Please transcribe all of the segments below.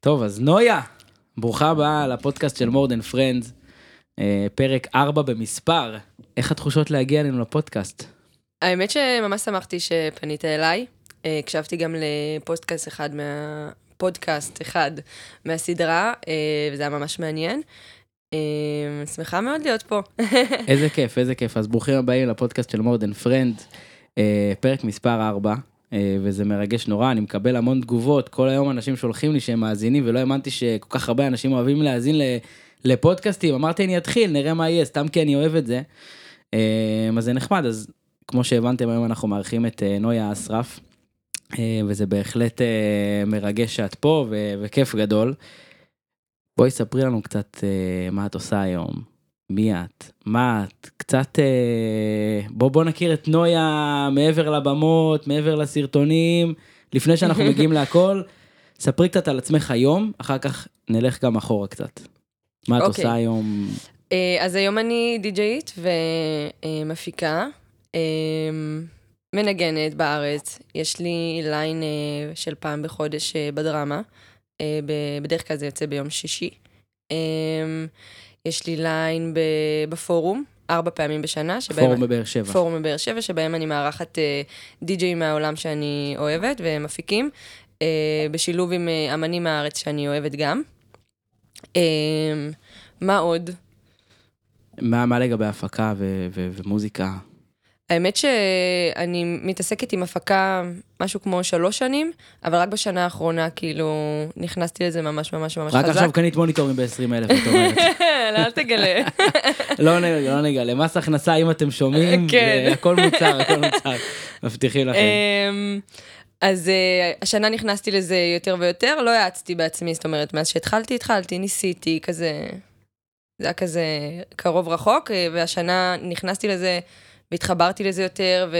טוב, אז נויה, ברוכה הבאה לפודקאסט של more than friends, אה, פרק 4 במספר. איך התחושות להגיע אלינו לפודקאסט? האמת שממש שמחתי שפנית אליי. אה, הקשבתי גם לפודקאסט אחד מה... פודקאסט אחד מהסדרה, אה, וזה היה ממש מעניין. שמחה מאוד להיות פה. איזה כיף, איזה כיף. אז ברוכים הבאים לפודקאסט של friends, אה, פרק מספר 4, אה, וזה מרגש נורא, אני מקבל המון תגובות, כל היום אנשים שולחים לי שהם מאזינים, ולא האמנתי שכל כך הרבה אנשים אוהבים להאזין לפודקאסטים, אמרתי אני אתחיל, נראה מה יהיה, סתם כי אני אוהב את זה. אה, אז זה נחמד, אז כמו שהבנתם היום אנחנו מארחים את אה, נויה אסרף, אה, וזה בהחלט אה, מרגש שאת פה, וכיף גדול. בואי ספרי לנו קצת אה, מה את עושה היום, מי את, מה את, קצת, אה, בוא בוא נכיר את נויה מעבר לבמות, מעבר לסרטונים, לפני שאנחנו מגיעים להכל, ספרי קצת על עצמך היום, אחר כך נלך גם אחורה קצת. מה את אוקיי. עושה היום? אה, אז היום אני די-ג'יית ומפיקה, אה, מנגנת בארץ. יש לי ליין אה, של פעם בחודש אה, בדרמה. ב- בדרך כלל זה יוצא ביום שישי. יש לי ליין ב- בפורום, ארבע פעמים בשנה. שבהם- פורום בבאר שבע. פורום בבאר שבע, שבהם אני מארחת אה, די-ג'אים מהעולם שאני אוהבת ומפיקים, אה, בשילוב עם אה, אמנים מהארץ שאני אוהבת גם. אה, מה עוד? מה מה לגבי הפקה ו- ו- ומוזיקה? האמת שאני מתעסקת עם הפקה משהו כמו שלוש שנים, אבל רק בשנה האחרונה כאילו נכנסתי לזה ממש ממש ממש רק חזק. עכשיו קנית מוניטורים ב-20 אלף, את אומרת. אל תגלה. לא נגלה, לא נגלה. מס הכנסה, אם אתם שומעים, כן. זה הכל מוצר, הכל מוצר. מבטיחים לכם. אמ, אז אה, השנה נכנסתי לזה יותר ויותר, לא האצתי בעצמי, זאת אומרת, מאז שהתחלתי, התחלתי, ניסיתי, כזה... זה היה כזה קרוב רחוק, אה, והשנה נכנסתי לזה והתחברתי לזה יותר, ו...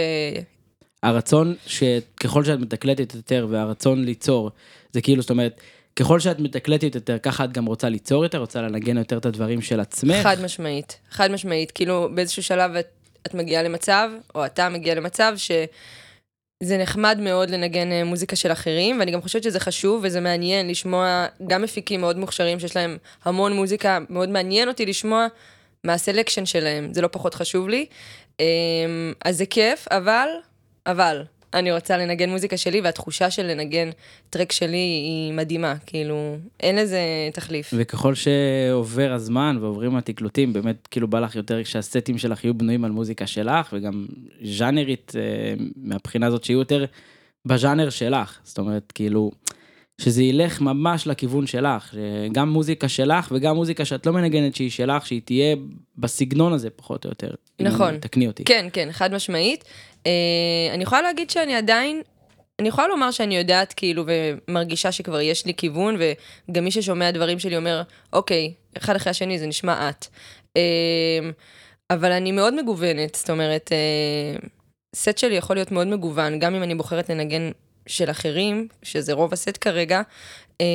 הרצון שככל שאת מתקלטת יותר והרצון ליצור, זה כאילו, זאת אומרת, ככל שאת מתקלטת יותר, ככה את גם רוצה ליצור יותר, רוצה לנגן יותר את הדברים של עצמך. חד משמעית, חד משמעית. כאילו, באיזשהו שלב את, את מגיעה למצב, או אתה מגיע למצב, שזה נחמד מאוד לנגן אה, מוזיקה של אחרים, ואני גם חושבת שזה חשוב וזה מעניין לשמוע גם מפיקים מאוד מוכשרים שיש להם המון מוזיקה, מאוד מעניין אותי לשמוע מה הסלקשן שלהם, זה לא פחות חשוב לי. אמ, אז זה כיף, אבל, אבל, אני רוצה לנגן מוזיקה שלי, והתחושה של לנגן טרק שלי היא מדהימה, כאילו, אין לזה תחליף. וככל שעובר הזמן ועוברים התקלוטים, באמת כאילו בא לך יותר שהסטים שלך יהיו בנויים על מוזיקה שלך, וגם ז'אנרית אה, מהבחינה הזאת שיהיו יותר בז'אנר שלך. זאת אומרת, כאילו, שזה ילך ממש לכיוון שלך, גם מוזיקה שלך וגם מוזיקה שאת לא מנגנת שהיא שלך, שהיא תהיה בסגנון הזה פחות או יותר. נכון. תקני אותי. כן, כן, חד משמעית. אה, אני יכולה להגיד שאני עדיין, אני יכולה לומר שאני יודעת כאילו ומרגישה שכבר יש לי כיוון, וגם מי ששומע דברים שלי אומר, אוקיי, אחד אחרי השני זה נשמע את. אה, אבל אני מאוד מגוונת, זאת אומרת, אה, סט שלי יכול להיות מאוד מגוון, גם אם אני בוחרת לנגן של אחרים, שזה רוב הסט כרגע, אה,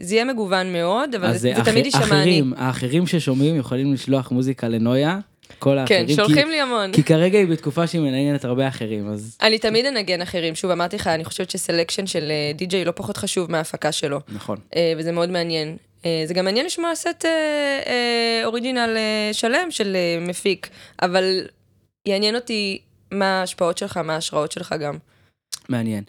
זה יהיה מגוון מאוד, אבל זה, זה אח- תמיד יישמע אני. אחרים, האחרים ששומעים יכולים לשלוח מוזיקה לנויה, כל האחרים. כן, שולחים כי, לי המון. כי כרגע היא בתקופה שהיא מנגנת הרבה אחרים, אז אני תמיד אנגן אחרים, שוב אמרתי לך, אני חושבת שסלקשן של אה, די-ג'יי לא פחות חשוב מההפקה שלו, נכון. אה, וזה מאוד מעניין. זה גם מעניין לשמוע סט אוריג'ינל שלם של מפיק, אבל יעניין אותי מה ההשפעות שלך, מה ההשראות שלך גם. מעניין.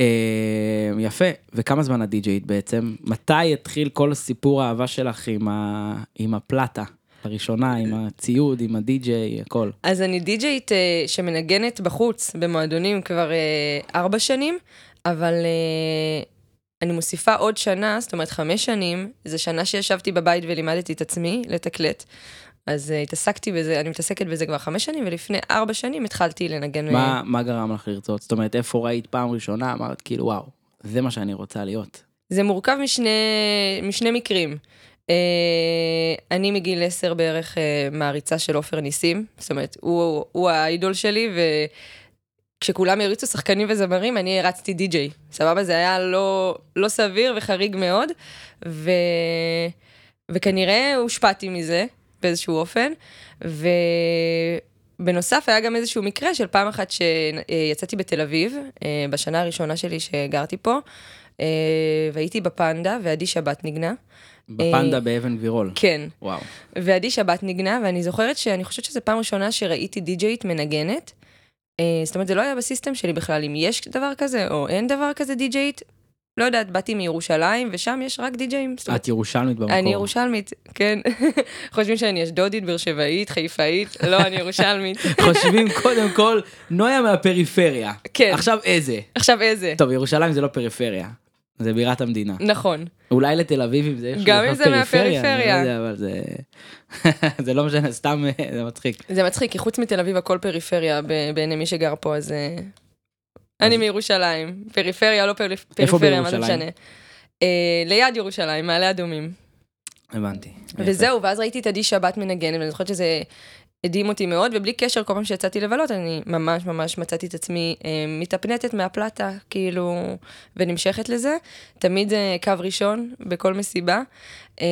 אה, יפה, וכמה זמן הדי-ג'יית בעצם? מתי התחיל כל סיפור האהבה שלך עם, ה... עם הפלטה? הראשונה, עם הציוד, עם הדי-ג'יי, הכל. אז אני די-ג'יית אה, שמנגנת בחוץ, במועדונים כבר אה, ארבע שנים, אבל אה, אני מוסיפה עוד שנה, זאת אומרת חמש שנים, זו שנה שישבתי בבית ולימדתי את עצמי לתקלט. אז uh, התעסקתי בזה, אני מתעסקת בזה כבר חמש שנים, ולפני ארבע שנים התחלתי לנגן. מה, מה גרם לך לרצות? זאת אומרת, איפה ראית פעם ראשונה, אמרת כאילו, וואו, זה מה שאני רוצה להיות. זה מורכב משני, משני מקרים. Uh, אני מגיל עשר בערך uh, מעריצה של עופר ניסים, זאת אומרת, הוא, הוא האידול שלי, וכשכולם הריצו שחקנים וזמרים, אני הרצתי די-ג'יי. סבבה? זה היה לא, לא סביר וחריג מאוד, ו... וכנראה הושפעתי מזה באיזשהו אופן, ובנוסף היה גם איזשהו מקרה של פעם אחת שיצאתי בתל אביב, אה, בשנה הראשונה שלי שגרתי פה, אה, והייתי בפנדה, ועדי שבת ניגנה. בפנדה באבן גבירול. כן. וואו. ועדי שבת ניגנה, ואני זוכרת שאני חושבת שזו פעם ראשונה שראיתי די-ג'יית מנגנת. אה, זאת אומרת, זה לא היה בסיסטם שלי בכלל, אם יש דבר כזה או אין דבר כזה די-ג'יית. לא יודעת, באתי מירושלים, ושם יש רק די-ג'אים. את ירושלמית במקור. אני ירושלמית, כן. חושבים שאני אשדודית, באר שבעית, חיפאית, לא, אני ירושלמית. חושבים קודם כל, נויה מהפריפריה. כן. עכשיו איזה? עכשיו איזה? טוב, ירושלים זה לא פריפריה. זה בירת המדינה. נכון. אולי לתל אביבים זה איכשהו גם אם זה פריפריה, מהפריפריה. אני לא יודע, אבל זה... זה לא משנה, סתם אה, זה מצחיק. זה מצחיק, כי חוץ מתל אביב הכל פריפריה בעיני מי שגר פה, אז... אני מירושלים. פריפריה, לא איפה פריפריה, מה זה בירושלים? משנה? אה, ליד ירושלים, מעלה אדומים. הבנתי. וזהו, ואז ראיתי את עדי שבת מנגנת, ואני זוכרת שזה הדהים אותי מאוד, ובלי קשר, כל פעם שיצאתי לבלות, אני ממש ממש מצאתי את עצמי אה, מתאפנטת מהפלטה, כאילו, ונמשכת לזה. תמיד אה, קו ראשון בכל מסיבה. אה,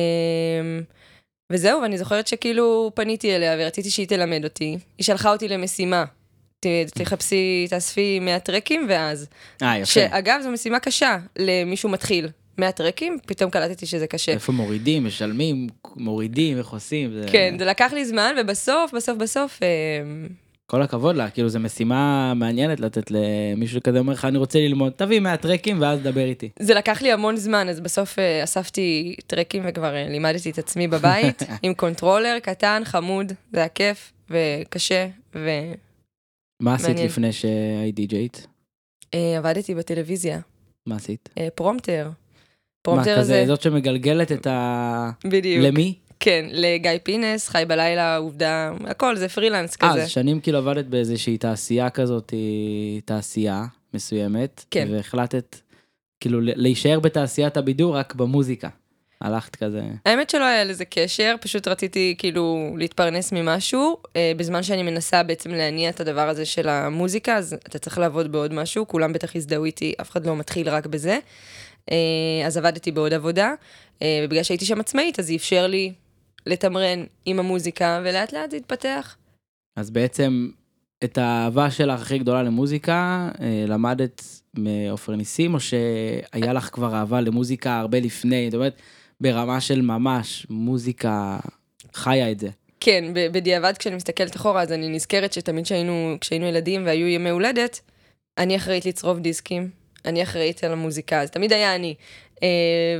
וזהו, ואני זוכרת שכאילו פניתי אליה ורציתי שהיא תלמד אותי. היא שלחה אותי למשימה. תחפשי, תאספי 100 טרקים, ואז. אה, יפה. שאגב, זו משימה קשה למישהו מתחיל. 100 טרקים, פתאום קלטתי שזה קשה. איפה מורידים, משלמים, מורידים, איך עושים. זה- כן, זה לקח לי זמן, ובסוף, בסוף, בסוף, אה, כל הכבוד לה, כאילו זו משימה מעניינת לתת למישהו כזה אומר לך, אני רוצה ללמוד, תביא מהטרקים ואז דבר איתי. זה לקח לי המון זמן, אז בסוף אה, אספתי טרקים וכבר אה, לימדתי את עצמי בבית, עם קונטרולר קטן, חמוד, זה היה כיף וקשה, מה עשית מעניין. לפני שהיית די-ג'יית? ועבדתי בטלוויזיה, מה עשית? אה, פרומפטר. מה, פרומפטר כזה, זה, זאת שמגלגלת את ה... בדיוק. למי? כן, לגיא פינס, חי בלילה, עובדה, הכל, זה פרילנס אה, כזה. אז שנים כאילו עבדת באיזושהי תעשייה כזאת, היא תעשייה מסוימת, כן. והחלטת כאילו ל- להישאר בתעשיית הבידור רק במוזיקה. הלכת כזה, האמת שלא היה לזה קשר, פשוט רציתי כאילו להתפרנס ממשהו, אה, בזמן שאני מנסה בעצם להניע את הדבר הזה של המוזיקה, אז אתה צריך לעבוד בעוד משהו, כולם בטח יזדהו איתי, אף אחד לא מתחיל רק בזה. אה, אז עבדתי בעוד עבודה, אה, ובגלל שהייתי שם עצמאית, אז זה אפשר לי לתמרן עם המוזיקה, ולאט לאט זה התפתח. אז בעצם את האהבה שלך הכי גדולה למוזיקה, אה, למדת מעופר ניסים, או שהיה לך כבר אהבה למוזיקה הרבה לפני, זאת אומרת, ברמה של ממש, מוזיקה חיה את זה. כן, בדיעבד כשאני מסתכלת אחורה, אז אני נזכרת שתמיד כשהיינו, כשהיינו ילדים והיו ימי הולדת, אני אחראית לצרוב דיסקים, אני אחראית על המוזיקה, אז תמיד היה אני. אה,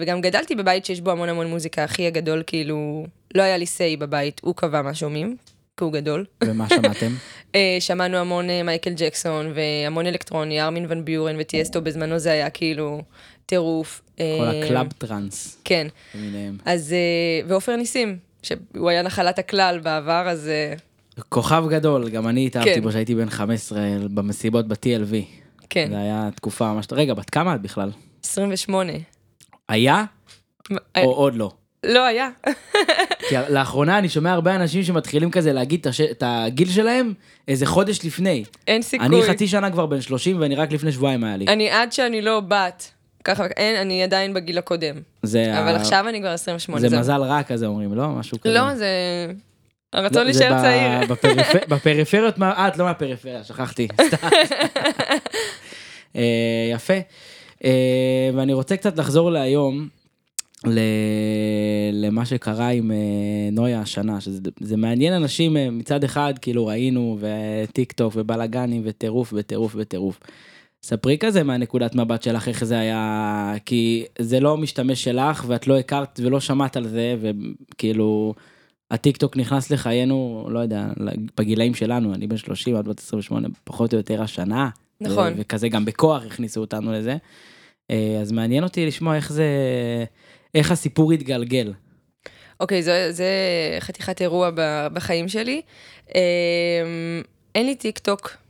וגם גדלתי בבית שיש בו המון המון מוזיקה, אחי הגדול כאילו, לא היה לי say בבית, הוא קבע מה שומעים, כי הוא גדול. ומה שמעתם? אה, שמענו המון אה, מייקל ג'קסון, והמון אלקטרוני, ארמין ון ביורן וטיאסטו, בזמנו זה היה כאילו טירוף. כל אה, ה club טראנס כן, למיניהם. אז, אה, ועופר ניסים, שהוא היה נחלת הכלל בעבר, אז... אה, כוכב גדול, גם אני התאהבתי כן. בו שהייתי בן 15 במסיבות ב-TLV. כן, זה היה תקופה ממש... רגע, בת כמה את בכלל? 28. היה או עוד לא? לא היה. כי לאחרונה אני שומע הרבה אנשים שמתחילים כזה להגיד את הש- את הגיל שלהם איזה חודש לפני. אין סיכוי. אני חצי שנה כבר בן 30 ואני רק לפני שבועיים היה לי. אני עד שאני לא בת, ככה, אין, אני עדיין בגיל הקודם. זה אבל ה- עכשיו אני כבר 28. זה זהו. מזל רע כזה אומרים, לא? משהו כזה. לא, זה... הרצון לא, זה להישאר צעיר. בפריפ- בפריפריות, מה- אה, את לא מהפריפריה, שכחתי. אה, יפה. אה, ואני רוצה קצת לחזור להיום, ל- למה שקרה עם אה, נויה השנה, שזה זה מעניין אנשים מצד אחד, כאילו ראינו, וטיק טוק ובלאגנים וטירוף וטירוף וטירוף. ספרי כזה מהנקודת מבט שלך איך זה היה, כי זה לא משתמש שלך ואת לא הכרת ולא שמעת על זה, וכאילו הטיק טוק נכנס לחיינו, לא יודע, בגילאים שלנו, אני בן 30 עד בת 28, פחות או יותר השנה. נכון. ו- וכזה גם בכוח הכניסו אותנו לזה. אה, אז מעניין אותי לשמוע איך זה, איך הסיפור התגלגל. אוקיי, זה, זה חתיכת אירוע בחיים שלי. אמ, אין לי טיק טוק.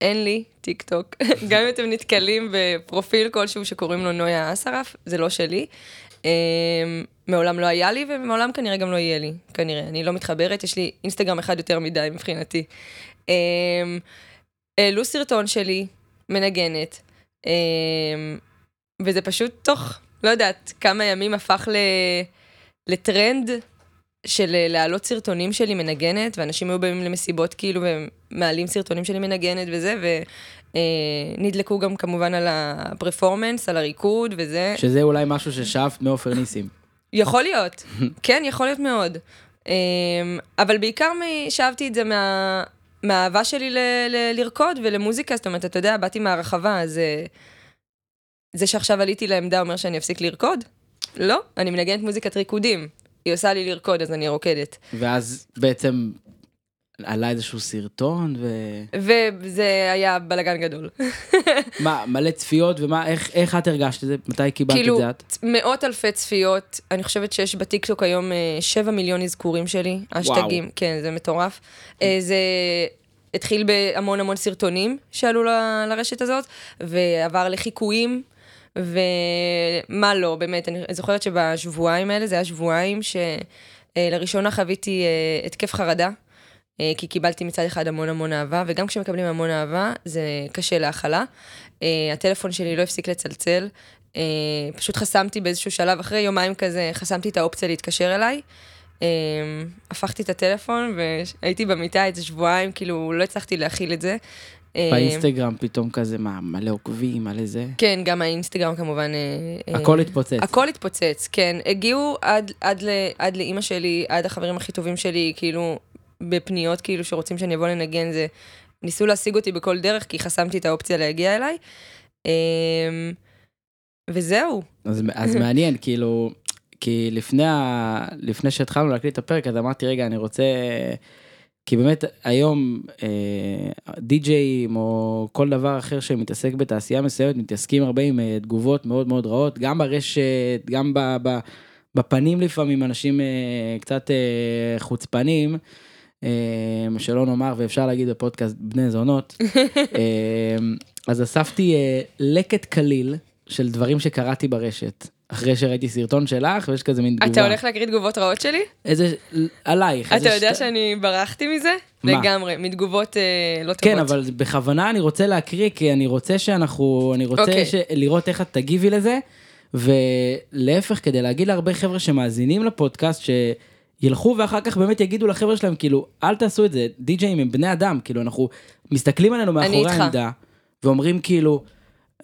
אין לי טיק טוק. גם אם אתם נתקלים בפרופיל כלשהו שקוראים לו נויה אסרף, זה לא שלי. אמ, מעולם לא היה לי ומעולם כנראה גם לא יהיה לי, כנראה. אני לא מתחברת, יש לי אינסטגרם אחד יותר מדי מבחינתי. אמ, העלו סרטון שלי, מנגנת, אמ, וזה פשוט תוך, לא יודעת, כמה ימים הפך. לטרנד של אה, להעלות סרטונים שלי מנגנת, ואנשים היו באים למסיבות כאילו ומעלים סרטונים שלי מנגנת וזה, אה, נדלקו גם כמובן על הפרפורמנס, על הריקוד וזה. שזה אולי משהו ששאפת מעופר ניסים. יכול להיות, כן, יכול להיות מאוד. אמ, אבל בעיקר שאבתי את זה מה... מהאהבה שלי ל... ל... לרקוד ולמוזיקה, זאת אומרת, אתה יודע, באתי מהרחבה, אז אה, זה שעכשיו עליתי לעמדה אומר שאני אפסיק לרקוד? לא, אני מנגנת מוזיקת ריקודים. היא עושה לי לרקוד, אז אני רוקדת. ואז בעצם עלה איזשהו סרטון, וזה היה בלאגן גדול. ומה, מלא צפיות, ומה, איך, איך את הרגשת את זה? מתי קיבלת כאילו, את זה את? מאות אלפי צפיות, אני חושבת שיש בטיקטוק היום אה, 7 מיליון אזכורים שלי, אשטגים, כן, זה מטורף. אה, זה התחיל בהמון המון סרטונים שעלו ל- לרשת הזאת, ועבר לחיקויים, ומה לא, באמת, אני זוכרת שבשבועיים האלה, זה היה שבועיים שלראשונה חוויתי אה, התקף חרדה. אה, כי קיבלתי מצד אחד המון המון אהבה, וגם כשמקבלים המון אהבה, זה קשה להכלה. אה, הטלפון שלי לא הפסיק לצלצל, אה, פשוט חסמתי באיזשהו שלב, אחרי יומיים כזה, חסמתי את האופציה להתקשר אליי. הפכתי את הטלפון והייתי במיטה איזה שבועיים, כאילו לא הצלחתי להכיל את זה. באינסטגרם פתאום כזה, מה, מלא עוקבים, מלא זה? כן, גם האינסטגרם כמובן. הכל התפוצץ. הכל התפוצץ, כן. הגיעו עד, עד, עד לאימא שלי, עד החברים הכי טובים שלי, כאילו, בפניות כאילו שרוצים שאני אבוא לנגן, זה... ניסו להשיג אותי בכל דרך, כי חסמתי את האופציה להגיע אליי. אמ, וזהו. אז, אז מעניין, כאילו, כי לפני, ה... לפני שהתחלנו להקליט את הפרק, אז אמרתי, רגע, אני רוצה... כי באמת היום אה, די-ג'אים או כל דבר אחר שמתעסק בתעשייה מסוימת, מתעסקים הרבה עם אה, תגובות מאוד מאוד רעות, גם ברשת, גם ב, ב, בפנים לפעמים, אנשים אה, קצת אה, חוצפנים, שלא נאמר, ואפשר להגיד בפודקאסט בני זונות. אה, אז אספתי אה, לקט קליל של דברים שקראתי ברשת. אחרי שראיתי סרטון שלך ויש כזה מין תגובה. אתה הולך להקריא תגובות רעות שלי? איזה, עלייך. אתה יודע שת- שאני ברחתי מזה? מה? לגמרי, מתגובות אה, לא טובות. כן, אבל בכוונה אני רוצה להקריא, כי אני רוצה שאנחנו, אני רוצה אוקיי. ש... לראות איך את תגיבי לזה, ולהפך, כדי להגיד להרבה חבר'ה שמאזינים לפודקאסט, שילכו ואחר כך באמת יגידו לחבר'ה שלהם, כאילו, אל תעשו את זה, די-ג'אים הם בני אדם, כאילו, אנחנו מסתכלים עלינו מאחורי. העמדה, ואומרים כאילו,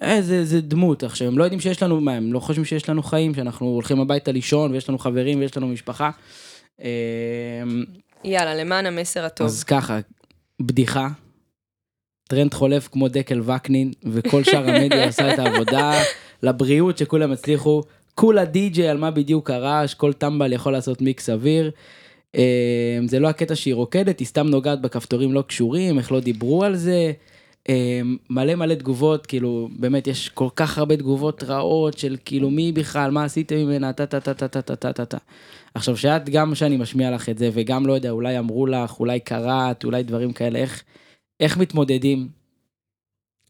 אה, זה, זה דמות, עכשיו, הם לא יודעים שיש לנו, מה, הם לא חושבים שיש לנו חיים, שאנחנו הולכים הביתה לישון, ויש לנו חברים, ויש לנו משפחה. אה, יאללה, למען המסר הטוב. אז ככה, בדיחה, טרנד חולף כמו דקל וקנין, וכל שאר המדיה עושה את העבודה, לבריאות שכולם הצליחו, כולה די-ג'יי על מה בדיוק הרעש, כל טמבל יכול לעשות מיקס אוויר. אה, זה לא הקטע שהיא רוקדת, היא סתם נוגעת בכפתורים לא קשורים, איך לא דיברו על זה. אה, מלא מלא תגובות, כאילו, באמת יש כל כך הרבה תגובות רעות של כאילו מי בכלל, מה עשיתם ממנה, טה טה טה טה טה טה טה טה טה. עכשיו שאת גם שאני משמיע לך את זה וגם לא יודע אולי אמרו לך אולי קראת אולי דברים כאלה איך איך מתמודדים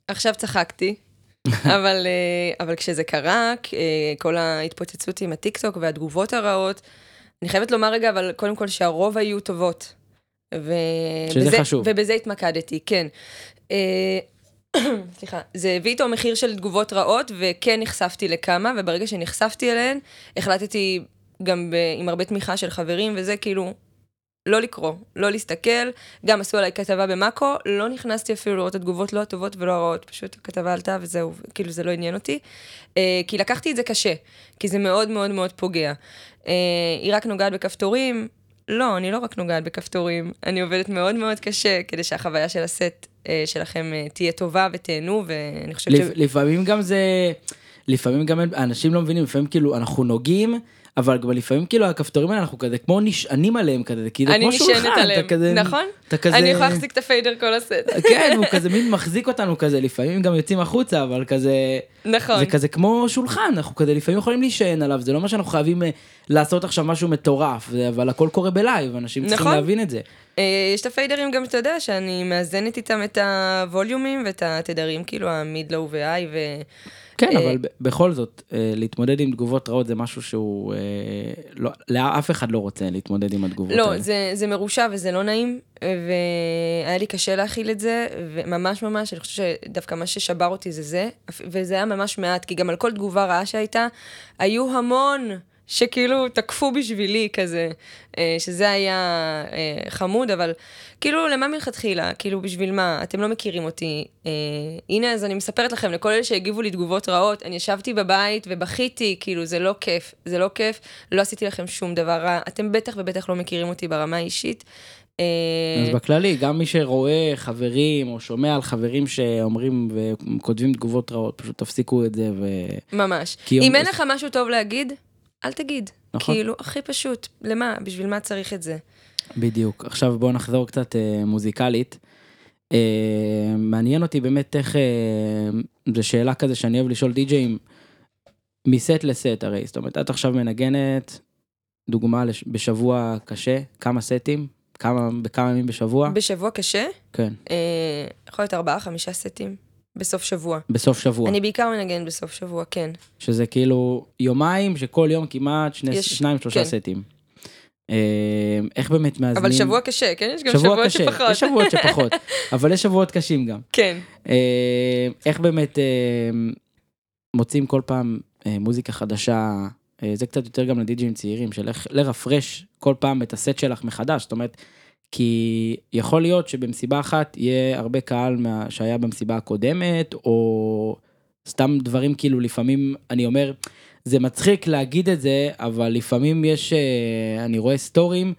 עכשיו צחקתי, אבל, אה, אבל כשזה קרה, אה, כל ההתפוצצות עם הטיקטוק והתגובות הרעות, אני חייבת לומר רגע, אבל קודם כל שהרוב היו טובות. ו... שזה בזה, חשוב. ובזה התמקדתי, כן. אה, סליחה, זה הביא איתו מחיר של תגובות רעות, וכן נחשפתי לכמה, וברגע שנחשפתי אליהן, החלטתי גם ב... עם הרבה תמיכה של חברים, וזה כאילו, לא לקרוא, לא להסתכל, גם עשו עליי כתבה במאקו, לא נכנסתי אפילו לראות את התגובות לא הטובות ולא הרעות, פשוט הכתבה עלתה וזהו, כאילו זה לא עניין אותי. אה, כי לקחתי את זה קשה, כי זה מאוד מאוד מאוד פוגע. אה, היא רק נוגעת בכפתורים, לא, אני לא רק נוגעת בכפתורים, אני עובדת מאוד מאוד קשה כדי שהחוויה של הסט אה, שלכם אה, תהיה טובה ותהנו, ואני חושבת ש... לפ, לפעמים גם זה לפעמים גם אנשים לא מבינים לפעמים כאילו אנחנו נוגעים אבל גם לפעמים כאילו הכפתורים האלה אנחנו כזה כמו נשענים עליהם כזה כאילו אני כמו שולחן אתה עליהם, כזה נכון? אתה כזה אני יכולה להחזיק את ה fader כל הסט. כן הוא כזה מין מחזיק אותנו כזה לפעמים גם יוצאים החוצה אבל כזה נכון. זה כזה כמו שולחן, אנחנו כזה לפעמים יכולים להישען עליו, זה לא מה שאנחנו חייבים אה, לעשות עכשיו משהו מטורף, אבל הכל קורה בלייב, אנשים צריכים נכון. להבין את זה. אה, יש את הפיידרים גם, אתה יודע, שאני מאזנת איתם את הווליומים ואת התדרים, כאילו ה mid, low ו high, ו... כן, אה, אבל בכל זאת, אה, להתמודד עם תגובות רעות זה משהו שהוא, אה, לא, לאף אחד לא רוצה להתמודד עם התגובות לא, האלה. זה, זה מרושע וזה לא נעים, והיה לי קשה להכיל את זה, וממש ממש, אני חושבת שדווקא מה ששבר אותי זה זה, וזה היה ממש מעט, כי גם על כל תגובה רעה שהייתה, היו המון שכאילו תקפו בשבילי כזה, אה, שזה היה אה, חמוד, אבל כאילו, למה מלכתחילה? כאילו, בשביל מה? אתם לא מכירים אותי. אה, הנה, אז אני מספרת לכם, לכל אלה שהגיבו לי תגובות רעות, אני ישבתי בבית ובכיתי, כאילו, זה לא כיף, זה לא כיף, לא עשיתי לכם שום דבר רע, אתם בטח ובטח לא מכירים אותי ברמה האישית. אז בכללי, גם מי שרואה חברים או שומע על חברים שאומרים וכותבים תגובות רעות, פשוט תפסיקו את זה ו... ממש. אם אין לך משהו טוב להגיד, אל תגיד. נכון. כאילו, הכי פשוט, למה? בשביל מה צריך את זה? בדיוק. עכשיו בואו נחזור קצת אה, מוזיקלית. אה, מעניין אותי באמת איך, אה, זו שאלה כזה שאני אוהב לשאול די-ג'אים, מסט לסט הרי, זאת אומרת, את עכשיו מנגנת, דוגמה לש- בשבוע קשה, כמה סטים, כמה, בכמה ימים בשבוע, בשבוע קשה, כן, אה, יכול להיות ארבעה, חמישה סטים בסוף שבוע. בסוף שבוע, אני בעיקר מנגן בסוף שבוע, כן. שזה כאילו יומיים שכל יום כמעט שני, יש- שניים שלושה כן. סטים. אה, איך באמת מאזנים, אבל שבוע קשה, כן? יש גם שבוע שבועות קשה, שפחות. יש שבועות שפחות, אבל יש שבועות קשים גם. כן. אה, איך באמת אה, מוצאים כל פעם מוזיקה חדשה, אה, זה קצת יותר גם לדיג'ים צעירים, של איך לרפרש כל פעם את הסט שלך מחדש, זאת אומרת, כי יכול להיות שבמסיבה אחת יהיה הרבה קהל מה, שהיה במסיבה הקודמת, או סתם דברים כאילו לפעמים, אני אומר, זה מצחיק להגיד את זה, אבל לפעמים יש, אה, אני רואה סטורים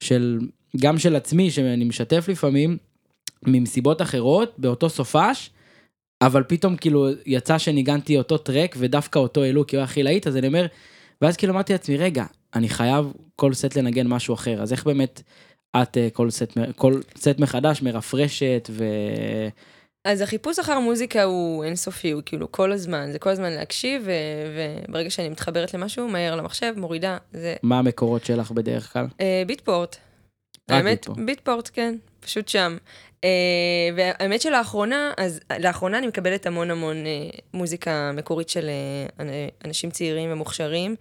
של, גם של עצמי, שאני משתף לפעמים, ממסיבות אחרות, באותו סופש, אבל פתאום כאילו יצא שניגנתי אותו טרק ודווקא אותו העלו כי הוא היה הכי להיט, אז אני אומר, ואז כאילו אמרתי לעצמי, רגע, אני חייב כל סט לנגן משהו אחר, אז איך באמת את אה, כל סט, כל סט מחדש מרפרשת ו... אז החיפוש אחר מוזיקה הוא אינסופי, הוא כאילו כל הזמן, זה כל הזמן להקשיב, ו- וברגע שאני מתחברת למשהו, מהר למחשב, מורידה, זה מה המקורות שלך בדרך כלל? אה, ביטפורט. האמת, ביטפורט. ביטפורט, כן, פשוט שם. אה, והאמת שלאחרונה, אז לאחרונה אני מקבלת המון המון אה, מוזיקה מקורית של אה, אנ- אנשים צעירים ומוכשרים.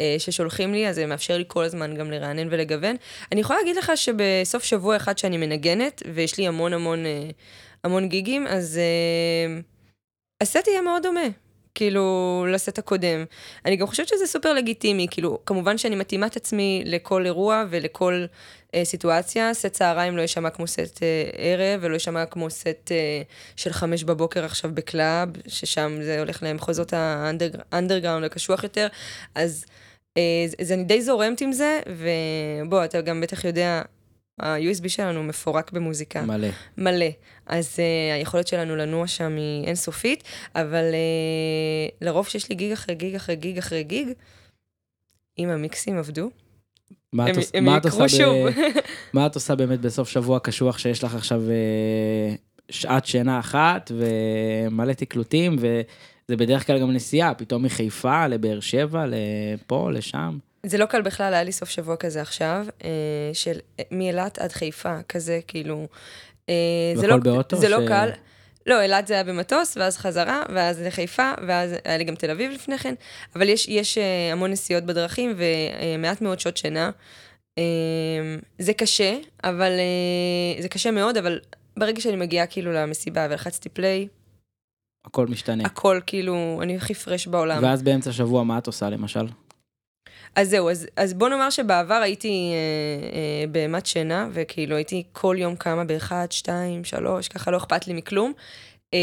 אה, ששולחים לי, אז זה מאפשר לי כל הזמן גם לרענן ולגוון. אני יכולה להגיד לך שבסוף שבוע אחד שאני מנגנת, ויש לי המון המון, אה, המון גיגים, אז אה, הסט יהיה מאוד דומה. כאילו, לסט הקודם. אני גם חושבת שזה סופר לגיטימי, כאילו, כמובן שאני מתאימה את עצמי לכל אירוע ולכל אה, סיטואציה. סט צהריים לא יישמע כמו סט אה, ערב, ולא יישמע כמו סט אה, של חמש בבוקר עכשיו ב club, ששם זה הולך למחוזות האנדרגראונד הקשוח יותר. אז, אז- אז אני די זורמת עם זה, ובוא, אתה גם בטח יודע, ה-USB שלנו מפורק במוזיקה. מלא. מלא. אז uh, היכולת שלנו לנוע שם היא אינסופית, אבל uh, לרוב שיש לי גיג אחרי גיג אחרי גיג אחרי גיג, אם המיקסים עבדו, מה את הם, עוש- הם מה את יקרו שוב. ב- מה את עושה באמת בסוף שבוע קשוח שיש לך עכשיו אה, שעת שינה אחת ומלא תקלוטים וזה בדרך כלל גם נסיעה, פתאום מחיפה לבאר שבע, לפה, לשם. זה לא קל בכלל, היה לי סוף שבוע כזה עכשיו, uh, של אה, מאילת עד חיפה, כזה כאילו... Uh, זה לא, באוטו זה לא ש- קל. לא, אילת זה היה במטוס, ואז חזרה, ואז לחיפה, ואז היה לי גם תל אביב לפני כן, אבל יש, יש אה, המון נסיעות בדרכים ומעט מאוד שעות שינה. אה, זה קשה, אבל אה, זה קשה מאוד, אבל ברגע שאני מגיעה כאילו למסיבה ולחצתי פליי, הכל משתנה. הכל כאילו, אני הכי פרש בעולם. ואז באמצע השבוע מה את עושה למשל? אז זהו, אז, אז בוא נאמר שבעבר הייתי אה, אה, בהמת שינה, וכאילו הייתי כל יום קמה באחד, שתיים, שלוש, ככה לא אכפת לי מכלום. אה,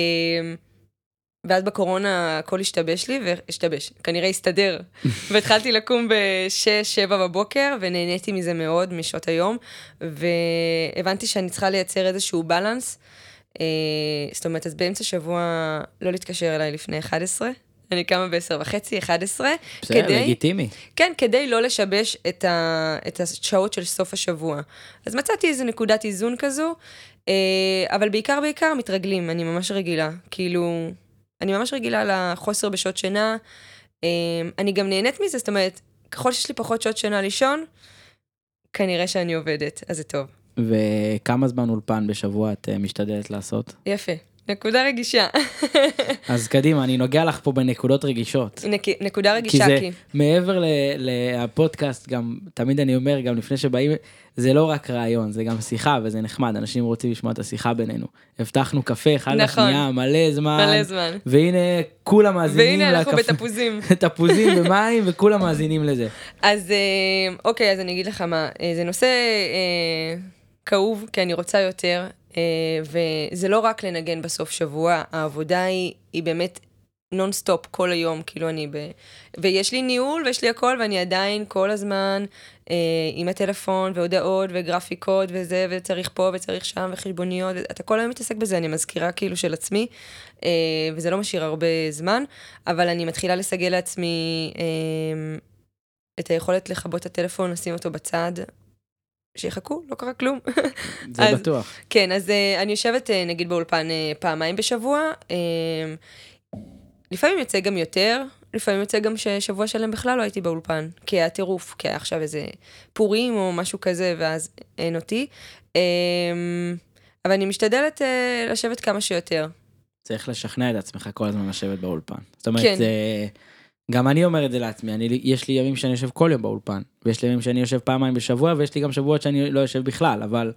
ואז בקורונה הכל השתבש לי, והשתבש, כנראה הסתדר. והתחלתי לקום בשש, שבע בבוקר, ונהניתי מזה מאוד משעות היום, והבנתי שאני צריכה לייצר איזשהו בלנס. אה, זאת אומרת, אז באמצע שבוע לא להתקשר אליי לפני 11, אני קמה ב-10 וחצי, 11, בסדר, כדי- לגיטימי. כן, כדי לא לשבש את, ה, את השעות של סוף השבוע. אז מצאתי איזו נקודת איזון כזו, אה, אבל בעיקר בעיקר מתרגלים, אני ממש רגילה. כאילו, אני ממש רגילה לחוסר בשעות שינה. אה, אני גם נהנית מזה, זאת אומרת, ככל שיש לי פחות שעות שינה לישון, כנראה שאני עובדת, אז זה טוב. וכמה זמן אולפן בשבוע את אה, משתדלת לעשות? יפה. נקודה רגישה. אז קדימה, אני נוגע לך פה בנקודות רגישות. נק- נקודה כי רגישה, זה כי... מעבר לפודקאסט, גם תמיד אני אומר, גם לפני שבאים, זה לא רק רעיון, זה גם שיחה וזה נחמד, אנשים רוצים לשמוע את השיחה בינינו. הבטחנו קפה אחד נכון. לשנייה, מלא זמן. מלא זמן. והנה כולם מאזינים והנה אנחנו לקפה. בתפוזים. תפוזים ומים וכולם מאזינים לזה. אז אה, אוקיי, אז אני אגיד לך מה, אה, זה נושא אה, כאוב, כי אני רוצה יותר, אה, וזה לא רק לנגן בסוף שבוע, העבודה היא, היא באמת נונסטופ כל היום, כאילו אני ב... ויש לי ניהול ויש לי הכל, ואני עדיין כל הזמן אה, עם הטלפון והודעות וגרפיקות וזה, וצריך פה וצריך שם וחשבוניות, אתה כל היום מתעסק בזה, אני מזכירה כאילו של עצמי, אה, וזה לא משאיר הרבה זמן, אבל אני מתחילה לסגל לעצמי אה, את היכולת לכבות את הטלפון, לשים אותו בצד, שיחכו, לא קרה כלום. זה אז- בטוח. כן, אז uh, אני יושבת uh, נגיד באולפן uh, פעמיים בשבוע, לפעמים יוצא גם יותר, לפעמים יוצא גם ששבוע שלם בכלל לא הייתי באולפן, כי היה טירוף, כי היה עכשיו איזה פורים או משהו כזה, ואז אין אותי. אבל אני משתדלת לשבת כמה שיותר. צריך לשכנע את עצמך כל הזמן לשבת באולפן. זאת אומרת, כן. זה... גם אני אומר את זה לעצמי, אני, יש לי ימים שאני יושב כל יום באולפן, ויש לי ימים שאני יושב פעמיים בשבוע, ויש לי גם שבועות שאני לא יושב בכלל, אבל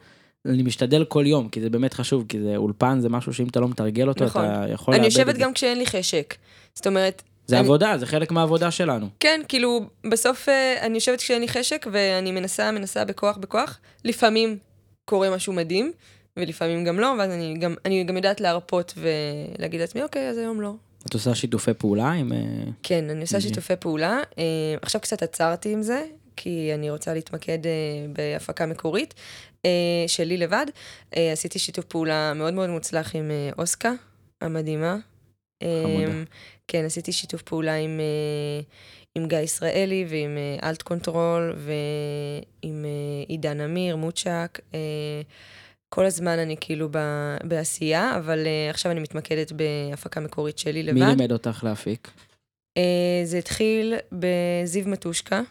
אני משתדל כל יום, כי זה באמת חשוב, כי זה אולפן, זה משהו שאם אתה לא מתרגל אותו, נכון. אתה יכול אני לאבד יושבת את זה. גם כשאין לי חשק. זאת אומרת, זה אני- עבודה, זה חלק מהעבודה שלנו. כן, כאילו, בסוף אה, אני יושבת כשאין לי חשק, ואני מנסה, מנסה בכוח, בכוח. לפעמים קורה משהו מדהים, ולפעמים גם לא, ואז אני גם, אני גם יודעת להרפות ולהגיד לעצמי, אוקיי, אז היום לא. את עושה שיתופי פעולה עם... אה, כן, אני עושה. שיתופי פעולה. אה, עכשיו קצת עצרתי עם זה, כי אני רוצה להתמקד אה, בהפקה מקורית שלי לבד. עשיתי שיתוף פעולה מאוד מאוד מוצלח עם אוסקה המדהימה. חמודה. כן, עשיתי שיתוף פעולה עם, עם גיא ישראלי ועם אלט קונטרול ועם עידן אמיר, מוצ'ק. כל הזמן אני כאילו ב- בעשייה, אבל אה, עכשיו אני מתמקדת בהפקה מקורית שלי לבד. מי לימד אותך להפיק? אה, זה התחיל בזיו מטושקה,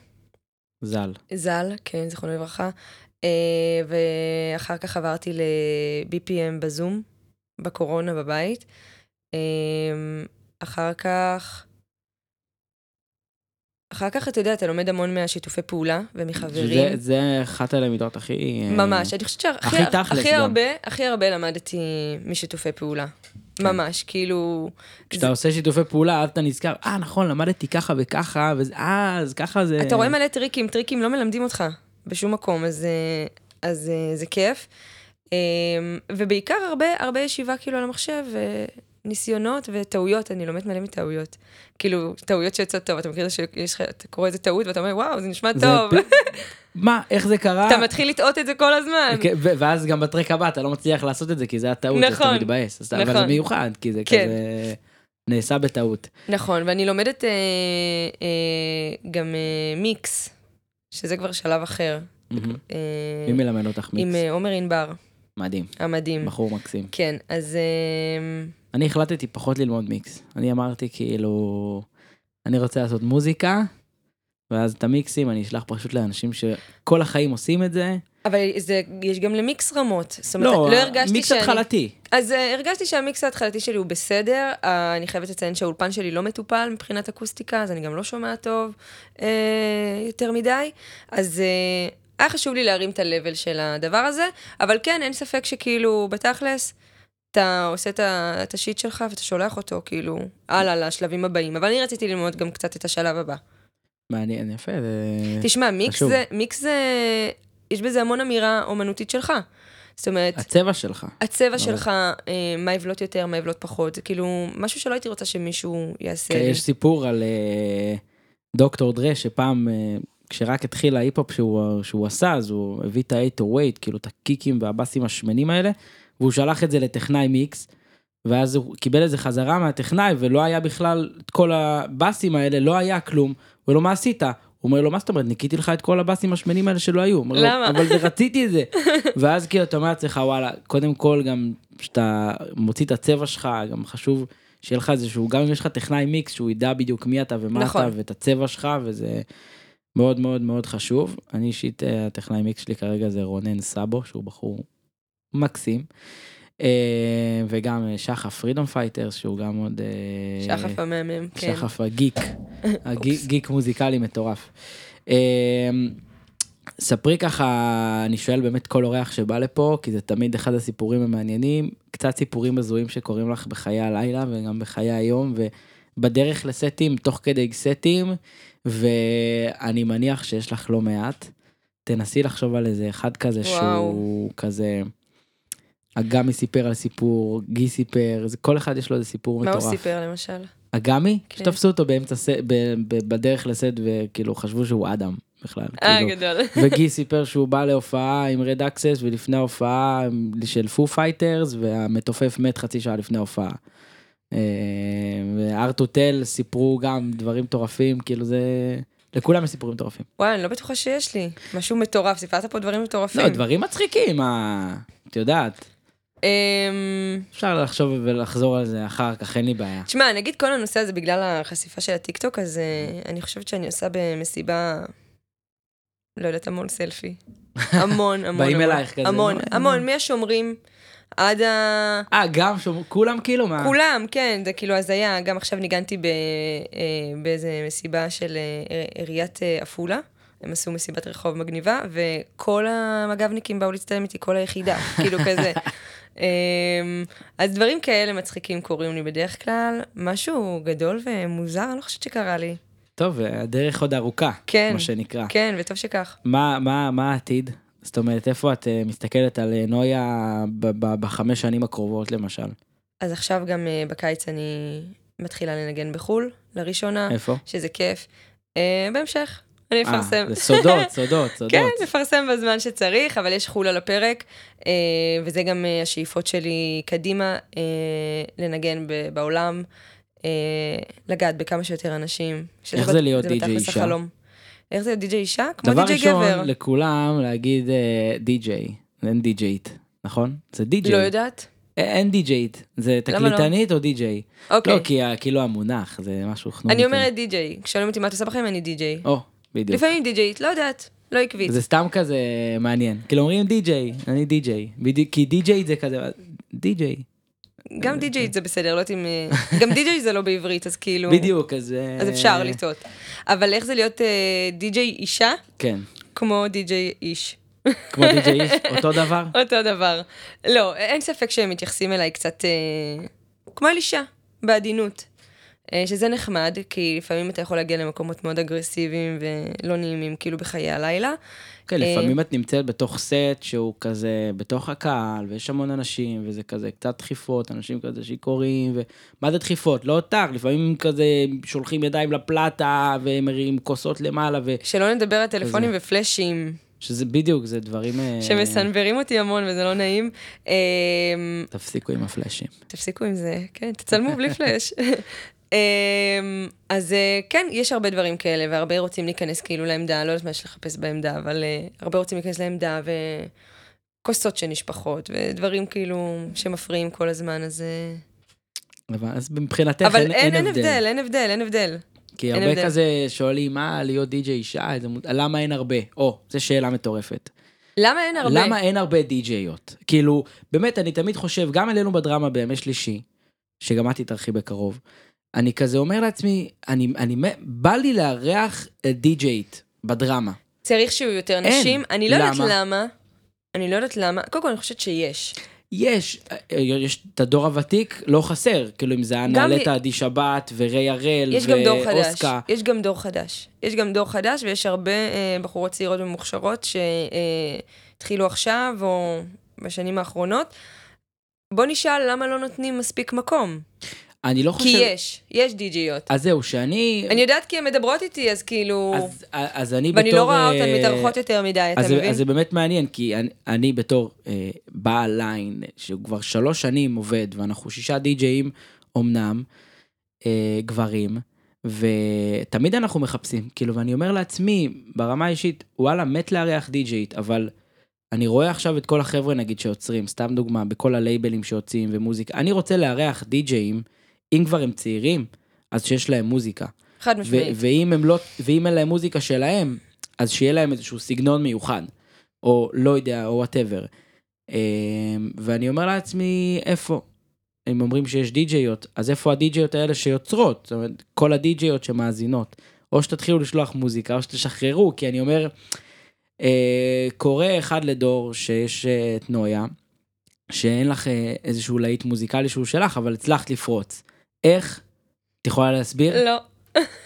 ז"ל. ז"ל, כן, זיכרונו לברכה, אה, ואחר כך עברתי ל-BPM בזום, בקורונה בבית. אה, אחר כך, אחר כך, אתה יודע, אתה לומד המון מהשיתופי פעולה ומחברים. זה, זה אחת הלמידות הכי... אה, ממש, אני חושבת שהכי הכי. הרבה, הכי הרבה למדתי משיתופי פעולה. כן. ממש, כאילו... כשאתה עושה שיתופי פעולה, אז אתה נזכר, אה, נכון, למדתי ככה וככה, וזה, אה, אז ככה זה... אתה רואה מלא טריקים, טריקים לא מלמדים אותך בשום מקום, אז, אה, אז אה, זה כיף. אה, ובעיקר הרבה, הרבה ישיבה כאילו על המחשב, ניסיונות וטעויות, אני לומדת מלא מטעויות. כאילו, טעויות שיוצאות טוב, אתה מכיר שיש לך, אתה קורא איזה טעות ואתה אומר, וואו, זה נשמע זה טוב. פ- מה, איך זה קרה? אתה מתחיל לטעות את זה כל הזמן. כן, ו- ואז גם בטרק הבא אתה לא מצליח לעשות את זה, כי זה הטעות, אז אתה נכון, מתבאס. אז- אבל זה נכון. מיוחד, כי זה כן. כזה... נעשה בטעות. נכון, ואני לומדת אה, אה, גם אה, מיקס, שזה כבר שלב אחר. מהמם. אה, מי מלמד אותך עם מיקס? אה, עומר ענבר, מדהים, המדהים. בחור מקסים. כן, אז... אה, אני החלטתי פחות ללמוד מיקס. אני אמרתי כאילו, אני רוצה לעשות מוזיקה, ואז את המיקסים אני אשלח פשוט לאנשים שכל החיים עושים את זה. אבל זה, יש גם למיקס רמות. זאת אומרת, לא, לא הרגשתי מיקס שאני... התחלתי. אז uh, הרגשתי שהמיקס ההתחלתי שלי הוא בסדר, uh, אני חייבת לציין שהאולפן שלי לא מטופל מבחינת אקוסטיקה, אז אני גם לא שומעת טוב uh, יותר מדי. אז uh, היה חשוב לי להרים את ה-level של הדבר הזה, אבל כן, אין ספק שכאילו, בתכלס, אתה עושה את ה- השיט שלך ואתה שולח אותו, כאילו, הלאה לשלבים הבאים. אבל אני רציתי ללמוד גם קצת את השלב הבא. מעניין, יפה. זה... תשמע, מיקס חשוב. זה, מיקס זה, יש בזה המון אמירה אומנותית שלך. זאת אומרת, הצבע שלך. הצבע. שלך, אה, מה יבלוט יותר, מה יבלוט פחות, זה כאילו משהו שלא הייתי רוצה שמישהו יעשה כן. יש סיפור על אה, דוקטור דרה, שפעם, אה, כשרק התחיל ההיפ-הופ שהוא, שהוא עשה, אז הוא הביא את ה-808, כאילו את הקיקים והבאסים השמנים האלה, והוא שלח את זה לטכנאי מיקס, ואז הוא קיבל את זה חזרה מהטכנאי, ולא היה בכלל, את כל הבאסים האלה, לא היה כלום. הוא לו, מה עשית? הוא אומר לו, מה זאת אומרת, ניקיתי לך את כל הבאסים השמנים האלה שלא היו. אומר לו, למה? אבל זה רציתי את זה. ואז כאילו אתה אומר לעצמך, וואלה, קודם כל גם כשאתה מוציא את הצבע שלך, גם חשוב שיהיה לך איזשהו, גם אם יש לך טכנאי מיקס, שהוא ידע בדיוק מי אתה ומה נכון. אתה ואת הצבע שלך, וזה מאוד מאוד מאוד חשוב. אני אישית, אה, הטכנאי מיקס שלי כרגע זה רונן סאבו, שהוא בחור מקסים. אה, וגם אה, שחף Freedom Fighter, שהוא גם עוד... שחף המהמם, כן. שחף הגיק, הגיק גיק מוזיקלי מטורף. ספרי ככה, אני שואל באמת כל אורח שבא לפה, כי זה תמיד אחד הסיפורים המעניינים, קצת סיפורים הזויים שקורים לך בחיי הלילה וגם בחיי היום, ובדרך לסטים, תוך כדי סטים, ואני מניח שיש לך לא מעט. תנסי לחשוב על איזה אחד כזה וואו. שהוא כזה, אגמי סיפר על סיפור, גי סיפר, זה, כל אחד יש לו איזה סיפור מה מטורף. הוא סיפר למשל? אגמי? כן. שתפסו אותו באמצע, ס- ב- ב- בדרך לסט וכאילו חשבו שהוא אדם בכלל. אה, כאילו. גדול. וגי סיפר שהוא בא להופעה עם Red Axes ולפני ההופעה של Foo Fighters והמתופף מת חצי שעה לפני ההופעה. אה, וארטוטל סיפרו גם דברים מטורפים כאילו זה לכולם יש סיפורים מטורפים. וואי, אני לא בטוחה שיש לי. משהו מטורף, סיפרת פה דברים מטורפים. לא דברים מצחיקים את יודעת אמ, אפשר לחשוב ולחזור על זה אחר כך אין לי בעיה. תשמע, נגיד כל הנושא הזה בגלל החשיפה של הטיקטוק, אז אה, אני חושבת שאני עושה במסיבה, לא יודעת, המון סלפי. המון, המון. באים. אלייך כזה, המון, המון, מהשומרים עד ה... אה גם שום- כולם כאילו מה כולם, כן, זה כאילו הזיה. גם עכשיו ניגנתי ב, אה, באיזה מסיבה של אה, עיריית אה, עפולה. הם עשו מסיבת רחוב מגניבה, וכל המג"בניקים באו להצטלם איתי, כל היחידה, כאילו כזה. אמ, אז דברים כאלה מצחיקים קורים לי בדרך כלל. משהו גדול ומוזר, אני לא חושבת שקרה לי. טוב הדרך עוד ארוכה כן, מה שנקרא. כן, וטוב שכך. מה, מה, מה העתיד? זאת אומרת, איפה את אה, מסתכלת על אה, נויה בחמש שנים הקרובות למשל? אז עכשיו גם אה, בקיץ אני מתחילה לנגן בחו"ל, לראשונה, איפה? שזה כיף. בהמשך, אני אפרסם. זה סודות, סודות, סודות. כן, נפרסם בזמן שצריך, אבל יש חו"ל על הפרק, וזה גם השאיפות שלי קדימה, לנגן בעולם, לגעת בכמה שיותר אנשים. איך זה להיות די.ג'יי אישה? איך זה די.ג'יי אישה? כמו דבר די.ג'יי גבר. ראשון, לכולם להגיד אה, די.ג'יי, אין די.ג'יית, נכון? זה די.ג'יי. לא יודעת. אה, אין די.ג'יית, זה לא? תקליטנית או די.ג'יי? אוקיי. לא, כי כאילו המונח, זה משהו חנון. אני אומרת די.ג'יי. כששואלים אותי מה את עושה בחיים, אני די.ג'יי. או, בדיוק. לפעמים די.ג'יית, לא יודעת. לא עקבית. זה סתם כזה מעניין. כאילו אומרים די.ג'יי, אני די.ג'יי. כי די.ג'יי זה כזה, די.ג'יי. גם די.ג'יית זה בסדר, לא יודעת אם... אה, גם די.ג'יי זה לא בעברית, אז כאילו... בדיוק, אז... אה, אז אפשר לטעות. אבל איך זה להיות אה, די.ג'יי אישה, כן, כמו די.ג'יי איש. כמו די.ג'יי איש, אותו דבר. אותו דבר. לא, אין ספק שהם מתייחסים אליי קצת אה, כמו אל אישה, בעדינות. אה, שזה נחמד, כי לפעמים אתה יכול להגיע למקומות מאוד אגרסיביים ולא נעימים, כאילו בחיי הלילה. כן, אה, לפעמים את נמצאת בתוך סט שהוא כזה בתוך הקהל, ויש המון אנשים, וזה כזה קצת דחיפות, אנשים כזה שיכורים, ומה זה דחיפות? לא אותך, לפעמים כזה שולחים ידיים לפלטה, ומרים כוסות למעלה, שלא נדבר על טלפונים ופלאשים, ושזה בדיוק, זה דברים... אה, שמסנוורים אותי המון וזה לא נעים. תפסיקו עם הפלאשים. תפסיקו עם זה, כן, תצלמו בלי פלאש. אמ, אז אה, כן, יש הרבה דברים כאלה, והרבה רוצים להיכנס כאילו לעמדה, לא יודעת מה יש לחפש בעמדה, אבל אה, הרבה רוצים להיכנס לעמדה, וכוסות שנשפכות, ודברים כאילו שמפריעים כל הזמן, אז... אה, אבל אז מבחינתך אבל אין, אין, אין הבדל, אין הבדל, אין הבדל. כי אין הרבה הבדל. כזה שואלים, מה, להיות די.ג'יי אישה, איזה למה אין הרבה? או, זו שאלה מטורפת. למה אין הרבה? למה אין הרבה די.ג'יות? כאילו, באמת, אני תמיד חושב, גם אלינו בדרמה בימי שלישי, שגם את תתארחי בקרוב, אני כזה אומר לעצמי, אני, אני, בא לי לארח אה, די.ג'יית בדרמה. צריך שיהיו יותר אין. נשים, אני לא יודעת למה? למה. אני לא יודעת למה, קודם כל אני חושבת שיש. יש, אה, יש את הדור הוותיק, לא חסר, כאילו אם זה היה נעלת עדי שבת וריי הראל יש גם דור חדש, ואוסקה. יש גם דור חדש. יש גם דור חדש ויש הרבה אה, בחורות צעירות ומוכשרות שהתחילו עכשיו או בשנים האחרונות. בוא נשאל למה לא נותנים מספיק מקום. אני לא כי חושב... יש, יש די.ג'יות. אז זהו, שאני... אני יודעת כי הן מדברות איתי, אז כאילו... אז, אז אני ואני בתור... לא רואה אותן אה, מתארחות יותר מדי, אתה אז, מבין? אז זה באמת מעניין, כי אני, אני בתור אה, בעל ליין, שהוא כבר שלוש שנים עובד, ואנחנו שישה די-ג'אים אמנם, אה, גברים, ותמיד אנחנו מחפשים, כאילו, ואני אומר לעצמי, ברמה האישית, וואלה, מת לארח די-ג'אית, אבל אני רואה עכשיו את כל החבר'ה, נגיד, שיוצרים, סתם דוגמה, בכל הלייבלים שיוצאים ומוזיקה, אני רוצה לארח די-ג'אים, אם כבר הם צעירים, אז שיש להם מוזיקה. חד משמעית. ואם הם לא, ואם אין להם מוזיקה שלהם, אז שיהיה להם איזשהו סגנון מיוחד, או לא יודע, או whatever. אה, ואני אומר לעצמי, איפה? הם אומרים שיש די-ג'יות, אז איפה הדי-ג'יות האלה שיוצרות? זאת אומרת, כל הדי-ג'יות שמאזינות. או שתתחילו לשלוח מוזיקה, או שתשחררו, כי אני אומר, אה, קורה אחד לדור שיש אה, את נויה, שאין לך אה, איזשהו להיט מוזיקלי שהוא שלך, אבל הצלחת לפרוץ. איך? את יכולה להסביר? לא.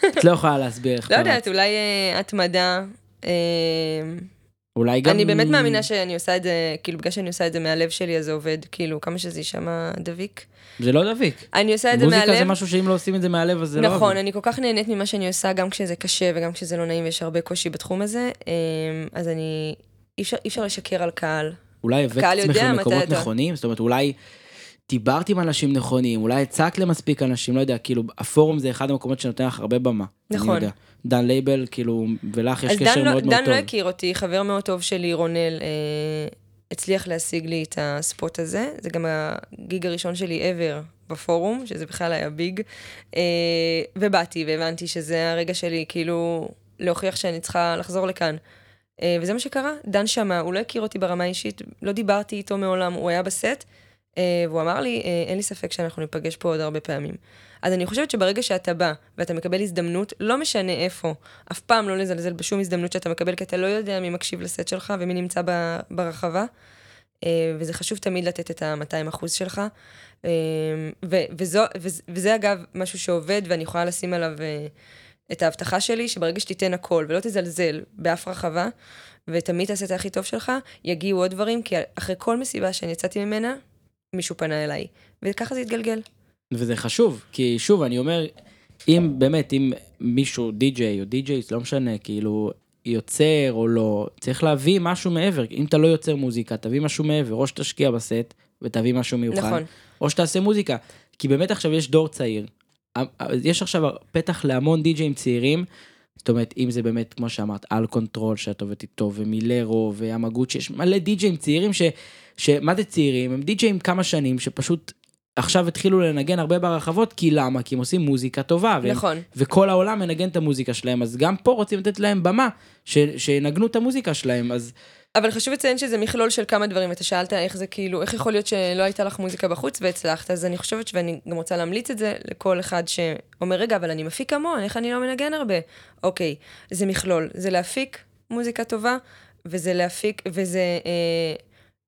את לא יכולה להסביר איך לא פרצת. יודעת, אולי אה, התמדה. אה, אולי גם... אני באמת מאמינה שאני עושה את זה, כאילו, בגלל שאני עושה את זה מהלב שלי, אז זה עובד, כאילו, כמה שזה יישמע דביק. זה לא דביק. אני עושה את זה מהלב. מוזיקה זה משהו שאם לא עושים את זה מהלב אז זה לא... נכון. אני כל כך נהנית ממה שאני עושה, גם כשזה קשה וגם כשזה לא נעים ויש הרבה קושי בתחום הזה, אמ, אז אני... אי אפשר, אי אפשר לשקר על קהל. אולי הבאת עצמך למקומות נכונים, זאת אומרת אולי דיברת עם אנשים נכונים, אולי הצעת למספיק אנשים, לא יודע, כאילו הפורום זה אחד המקומות שנותן לך הרבה במה. נכון. דן לייבל, כאילו, ולך יש אז קשר דן, לא, מאוד מאוד דן טוב. לא הכיר אותי, חבר מאוד טוב שלי, רונל, אה, הצליח להשיג לי את ה spot הזה. זה גם ה gig הראשון שלי ever בפורום, שזה בכלל היה big. אה, ובאתי והבנתי שזה הרגע שלי, כאילו, להוכיח שאני צריכה לחזור לכאן. אה, וזה מה שקרה, דן שמע, הוא לא הכיר אותי ברמה האישית, לא דיברתי איתו מעולם, הוא היה בסט, והוא אמר לי, אה, אין לי ספק שאנחנו ניפגש פה עוד הרבה פעמים. אז אני חושבת שברגע שאתה בא ואתה מקבל הזדמנות, לא משנה איפה, אף פעם לא לזלזל בשום הזדמנות שאתה מקבל, כי אתה לא יודע מי מקשיב לסט שלך ומי נמצא ברחבה. אה, וזה חשוב תמיד לתת את ה-200 אחוז שלך. אה, ו- וזו, וזה, וזה אגב משהו שעובד, ואני יכולה לשים עליו אה, את ההבטחה שלי, שברגע שתיתן הכל ולא תזלזל באף רחבה, ותמיד תעשה את הכי טוב שלך, יגיעו עוד דברים, כי אחרי כל מסיבה שאני יצאתי ממנה, מישהו פנה אליי. וככה זה יתגלגל. וזה חשוב, כי שוב, אני אומר, אם באמת, אם מישהו, די-ג'יי או די-ג'יי, לא משנה, כאילו, יוצר או לא, צריך להביא משהו מעבר. אם אתה לא יוצר מוזיקה, תביא משהו מעבר, או שתשקיע בסט ותביא משהו מיוחד, נכון. או שתעשה מוזיקה. כי באמת עכשיו יש דור צעיר. יש עכשיו פתח להמון די-ג'יים צעירים. זאת אומרת, אם זה באמת, כמו שאמרת, אלט קונטרול שאת עובדת איתו, ומילרו, וימגוצ'י, יש מלא די-ג'יים צעירים ש... שמה זה צעירים? הם די-ג'יים כמה שנים, שפשוט עכשיו התחילו לנגן הרבה ברחבות, כי למה? כי הם עושים מוזיקה טובה. והם, נכון. וכל העולם מנגן את המוזיקה שלהם, אז גם פה רוצים לתת להם במה, ש... שינגנו את המוזיקה שלהם, אז אבל חשוב לציין שזה מכלול של כמה דברים. אתה שאלת איך זה כאילו, איך יכול להיות שלא הייתה לך מוזיקה בחוץ והצלחת, אז אני חושבת, ואני גם רוצה להמליץ את זה לכל אחד שאומר, רגע, אבל אני מפיק המון, איך אני לא מנגן הרבה? אוקיי, זה מכלול. זה להפיק מוזיקה טובה, וזה להפיק, וזה אה,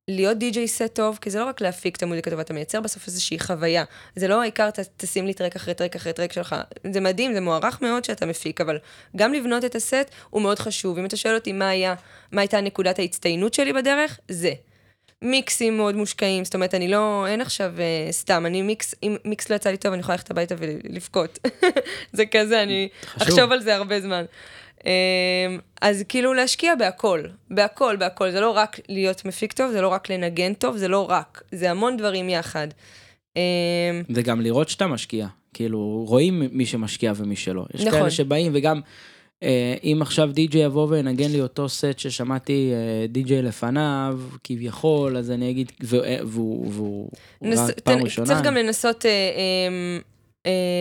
להיות די-ג'יי סט טוב, כי זה לא רק להפיק את המוזיקה טובה, אתה מייצר בסוף איזושהי חוויה. זה לא העיקר, ת, תשים לי טרק אחרי טרק אחרי טרק שלך. זה מדהים, זה מוערך מאוד שאתה מפיק, אבל גם לבנות את הסט הוא מאוד חשוב. אם אתה שואל אותי מה היה, מה הייתה נקודת ההצטיינות שלי בדרך, זה. מיקסים מאוד מושקעים, זאת אומרת, אני לא, אין עכשיו uh, סתם, אני מיקס, אם מיקס לא יצא לי טוב, אני יכולה ללכת הביתה ולבכות. זה כזה, אני חשוב. אחשוב על זה הרבה זמן. Um, אז כאילו להשקיע בהכל, בהכל, בהכל, זה לא רק להיות מפיק טוב, זה לא רק לנגן טוב, זה לא רק, זה המון דברים יחד. Um, זה גם לראות שאתה משקיע, כאילו רואים מי שמשקיע ומי שלא. יש נכון. כאלה שבאים וגם אה, אם עכשיו די.ג'יי יבוא וינגן לי אותו סט ששמעתי אה, די.ג'יי לפניו כביכול אז אני אגיד אה, והוא והוא נס... רק פעם ראשונה. צריך גם לנסות אה,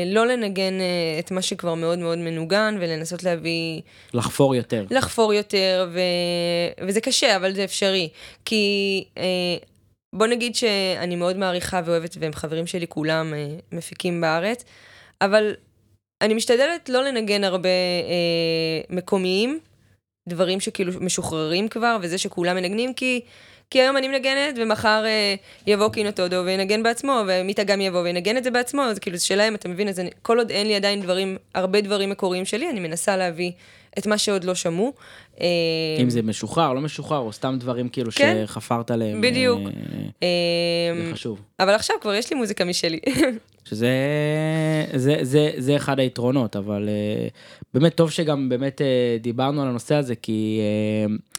לא לנגן אה, את מה שכבר מאוד מאוד מנוגן, ולנסות להביא, לחפור יותר. לחפור יותר, ו... וזה קשה, אבל זה אפשרי. כי אה, בוא נגיד שאני מאוד מעריכה ואוהבת, והם חברים שלי כולם אה, מפיקים בארץ, אבל אני משתדלת לא לנגן הרבה אה, מקומיים, דברים שכאילו משוחררים כבר, וזה שכולם מנגנים, כי, כי היום אני מנגנת, ומחר אה, יבוא קינוטודו וינגן בעצמו, ומיטה גם יבוא וינגן את זה בעצמו, אז כאילו זה שלהם, אתה מבין? אז אני, כל עוד אין לי עדיין דברים, הרבה דברים מקוריים שלי, אני מנסה להביא את מה שעוד לא שמעו. אה, אם זה משוחרר לא משוחרר או סתם דברים כאילו כן. שחפרת עליהם. בדיוק. אה, אה, זה חשוב. אבל עכשיו כבר יש לי מוזיקה משלי. שזה זה, זה, זה אחד היתרונות, אבל uh, באמת טוב שגם באמת uh, דיברנו על הנושא הזה, כי, אה,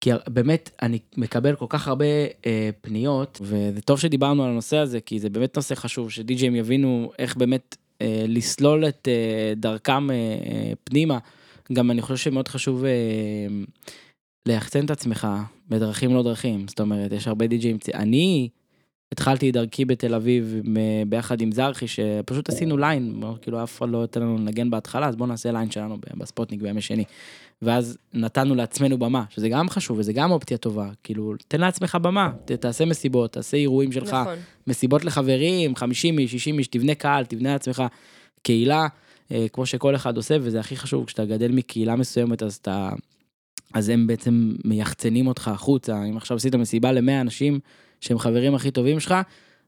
כי באמת אני מקבל כל כך הרבה אה, פניות, וזה טוב שדיברנו על הנושא הזה, כי זה באמת נושא חשוב, שדי-ג'ים יבינו איך באמת אה, לסלול את אה, דרכם אה, פנימה. גם אני חושב שמאוד חשוב אה, ליחצן את עצמך בדרכים לא דרכים, זאת אומרת, יש הרבה די-ג'ים, אני... התחלתי דרכי בתל אביב ביחד עם זרחי, שפשוט עשינו ליין, כאילו אף אחד לא נתן לנו לנגן בהתחלה, אז בואו נעשה ליין שלנו בספוטניק בימי שני. ואז נתנו לעצמנו במה, שזה גם חשוב וזה גם אופציה טובה, כאילו, תן לעצמך במה, ת- תעשה מסיבות, תעשה אירועים שלך, נכון. מסיבות לחברים, 50 איש, 60 איש, תבנה קהל, תבנה לעצמך קהילה, אה, כמו שכל אחד עושה, וזה הכי חשוב, כשאתה גדל מקהילה מסוימת, אז אתה... אז הם בעצם מייחצנים אותך החוצה, אם עכשיו עשית מסיבה ל-100 אנשים שהם חברים הכי טובים שלך,